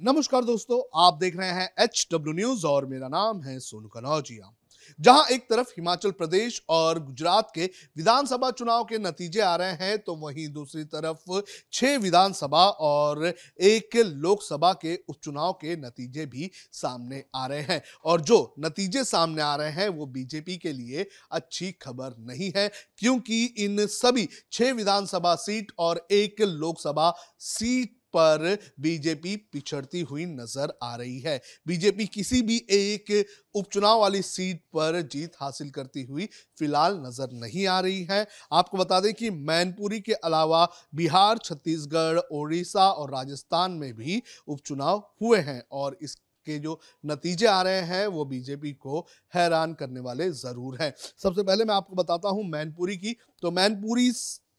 नमस्कार दोस्तों, आप देख रहे हैं एच डब्ल्यू न्यूज़ और मेरा नाम है सोनू कनौजिया जहाँ एक तरफ़ हिमाचल प्रदेश और गुजरात के विधानसभा चुनाव के नतीजे आ रहे हैं तो वहीं दूसरी तरफ़ छह विधानसभा और एक लोकसभा के उपचुनाव के नतीजे भी सामने आ रहे हैं। और जो नतीजे सामने आ रहे हैं, वो बीजेपी के लिए अच्छी खबर नहीं है, क्योंकि इन सभी छह विधानसभा सीट और एक लोकसभा सीट पर बीजेपी पिछड़ती हुई नज़र आ रही है। बीजेपी किसी भी एक उपचुनाव वाली सीट पर जीत हासिल करती हुई फ़िलहाल नज़र नहीं आ रही है। आपको बता दें कि मैनपुरी के अलावा बिहार, छत्तीसगढ़, ओडिशा और राजस्थान में भी उपचुनाव हुए हैं और इस के जो नतीजे आ रहे हैं वो बीजेपी को हैरान करने वाले ज़रूर हैं। सबसे पहले मैं आपको बताता हूँ मैनपुरी की। तो मैनपुरी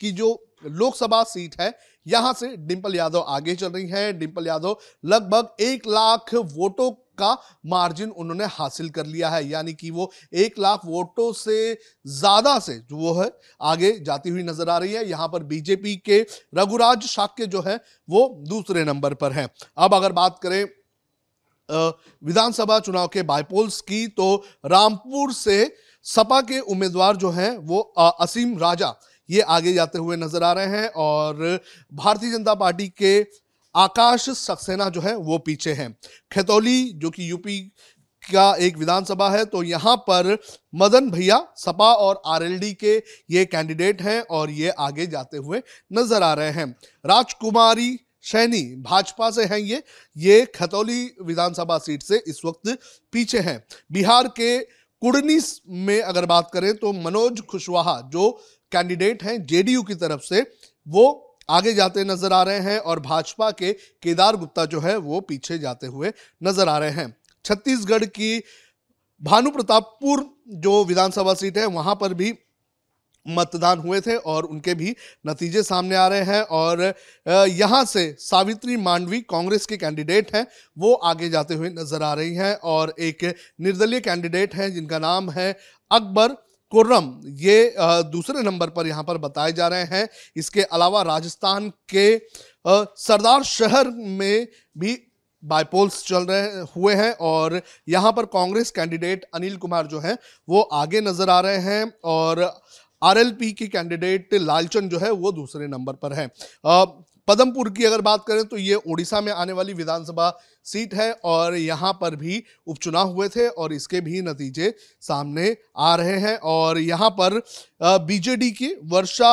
की जो लोकसभा सीट है, यहाँ से डिंपल यादव आगे चल रही हैं। डिंपल यादव, लगभग एक लाख वोटों का मार्जिन उन्होंने हासिल कर लिया है। यानी कि वो एक लाख वोटों से ज़्यादा से जो वो है, आगे जाती हुई नज़र आ रही है। यहाँ पर बीजेपी के रघुराज शाक्य जो है, वो दूसरे नंबर पर है। अब अगर बात करें विधानसभा चुनाव के बायपोल्स की तो रामपुर से सपा के उम्मीदवार जो हैं, वो असीम राजा ये आगे जाते हुए नज़र आ रहे हैं और भारतीय जनता पार्टी के आकाश सक्सेना जो है वो पीछे हैं। खेतौली, जो कि यूपी का एक विधानसभा है तो यहाँ पर मदन भैया, सपा और आरएलडी के ये कैंडिडेट हैं और ये आगे जाते हुए नज़र आ रहे हैं। राजकुमारी सैनी भाजपा से हैं ये ये खतौली विधानसभा सीट से इस वक्त पीछे हैं। बिहार के कुड़नी में अगर बात करें तो मनोज कुशवाहा जो कैंडिडेट हैं जेडीयू की तरफ़ से, वो आगे जाते नज़र आ रहे हैं और भाजपा के केदार गुप्ता जो है वो पीछे जाते हुए नज़र आ रहे हैं। छत्तीसगढ़ की भानु प्रतापपुर जो विधानसभा सीट है, वहाँ पर भी मतदान हुए थे और उनके भी नतीजे सामने आ रहे हैं और यहाँ से सावित्री मांडवी कांग्रेस के कैंडिडेट हैं, वो आगे जाते हुए नज़र आ रही हैं और एक निर्दलीय कैंडिडेट हैं जिनका नाम है अकबर कुर्रम, ये दूसरे नंबर पर यहाँ पर बताए जा रहे हैं। इसके अलावा राजस्थान के सरदार शहर में भी बायपोल्स चल रहे, हुए हैं और यहाँ पर कांग्रेस कैंडिडेट अनिल कुमार जो है, वो आगे नज़र आ रहे हैं और आरएलपी की कैंडिडेट लालचंद जो है, वो दूसरे नंबर पर है। पदमपुर की अगर बात करें तो ये ओडिशा में आने वाली विधानसभा सीट है और यहाँ पर भी उपचुनाव हुए थे और इसके भी नतीजे सामने आ रहे हैं। और यहाँ पर बीजेडी की वर्षा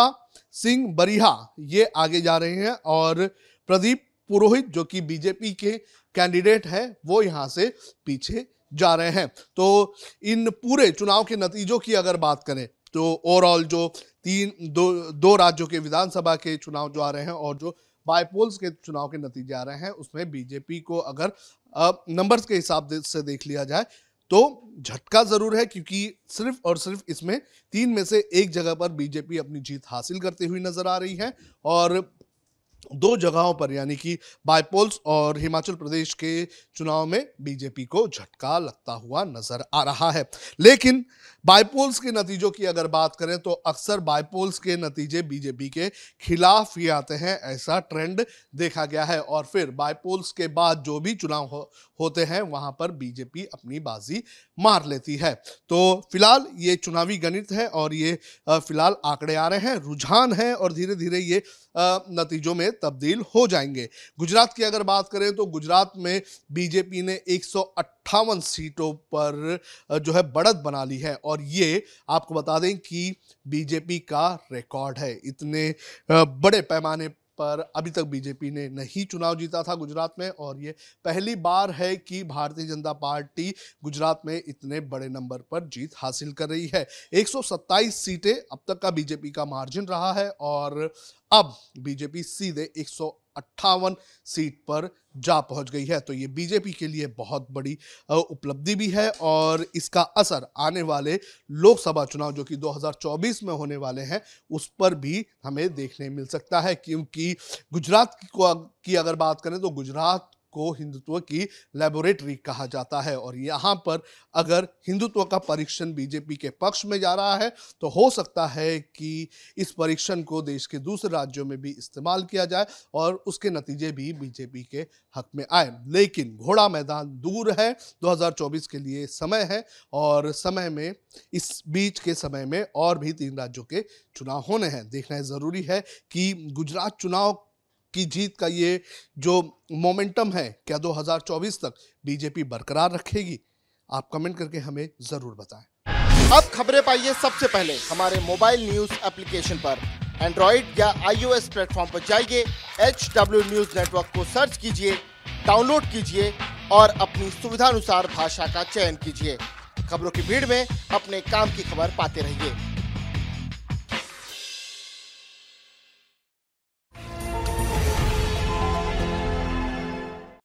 सिंह बरिहा ये आगे जा रहे हैं और प्रदीप पुरोहित जो कि बीजेपी के कैंडिडेट है, वो यहाँ से पीछे जा रहे हैं। तो इन पूरे चुनाव के नतीजों की अगर बात करें तो ओवरऑल जो तीन, दो दो राज्यों के विधानसभा के चुनाव जो आ रहे हैं और जो बायपोल्स के चुनाव के नतीजे आ रहे हैं, उसमें बीजेपी को अगर नंबर्स के हिसाब से देख लिया जाए तो झटका ज़रूर है क्योंकि सिर्फ़ और सिर्फ़ इसमें तीन में से एक जगह पर बीजेपी अपनी जीत हासिल करती हुई नज़र आ रही है और दो जगहों पर यानी कि बायपोल्स और हिमाचल प्रदेश के चुनाव में बीजेपी को झटका लगता हुआ नज़र आ रहा है। लेकिन बायपोल्स के नतीजों की अगर बात करें तो अक्सर बायपोल्स के नतीजे बीजेपी के खिलाफ ही आते हैं ऐसा ट्रेंड देखा गया है। और फिर बायपोल्स के बाद जो भी चुनाव हो, होते हैं वहाँ पर बीजेपी अपनी बाजी मार लेती है। तो फ़िलहाल ये चुनावी गणित है और ये फ़िलहाल आंकड़े आ रहे हैं रुझान है और धीरे धीरे ये नतीजों में तब्दील हो जाएँगे। गुजरात की अगर बात करें तो गुजरात में बीजेपी ने एक सौ अट्ठावन सीटों पर जो है बढ़त बना ली है और ये आपको बता दें कि बीजेपी का रिकॉर्ड है। इतने बड़े पैमाने पर अभी तक बीजेपी ने नहीं चुनाव जीता था गुजरात में और ये पहली बार है कि भारतीय जनता पार्टी गुजरात में इतने बड़े नंबर पर जीत हासिल कर रही है। 127 सीटें अब तक का बीजेपी का मार्जिन रहा है और अब बीजेपी सीधे एक अट्ठावन सीट पर जा पहुँच गई है। तो ये बीजेपी के लिए बहुत बड़ी उपलब्धि भी है और इसका असर आने वाले लोकसभा चुनाव जो कि 2024 में होने वाले हैं उस पर भी हमें देखने मिल सकता है। क्योंकि गुजरात की, की अगर बात करें तो गुजरात को हिंदुत्व की लेबोरेटरी कहा जाता है और यहाँ पर अगर हिंदुत्व का परीक्षण बीजेपी के पक्ष में जा रहा है तो हो सकता है कि इस परीक्षण को देश के दूसरे राज्यों में भी इस्तेमाल किया जाए और उसके नतीजे भी बीजेपी के हक में आए। लेकिन घोड़ा मैदान दूर है 2024 के लिए समय है और समय में, इस बीच के समय में और भी तीन राज्यों के चुनाव होने हैं। देखना है ज़रूरी है कि गुजरात चुनाव की जीत का ये जो मोमेंटम है क्या 2024 तक बीजेपी बरकरार रखेगी? आप कमेंट करके हमें ज़रूर बताएँ। अब खबरें पाइए सबसे पहले। हमारे मोबाइल न्यूज़ एप्लीकेशन पर। एंड्रॉइड या आईओएस प्लेटफॉर्म पर जाइए एच डब्ल्यू न्यूज़ नेटवर्क को सर्च कीजिए, डाउनलोड कीजिए और अपनी सुविधानुसार भाषा का चयन कीजिए। खबरों की भीड़ में अपने काम की खबर पाते रहिए।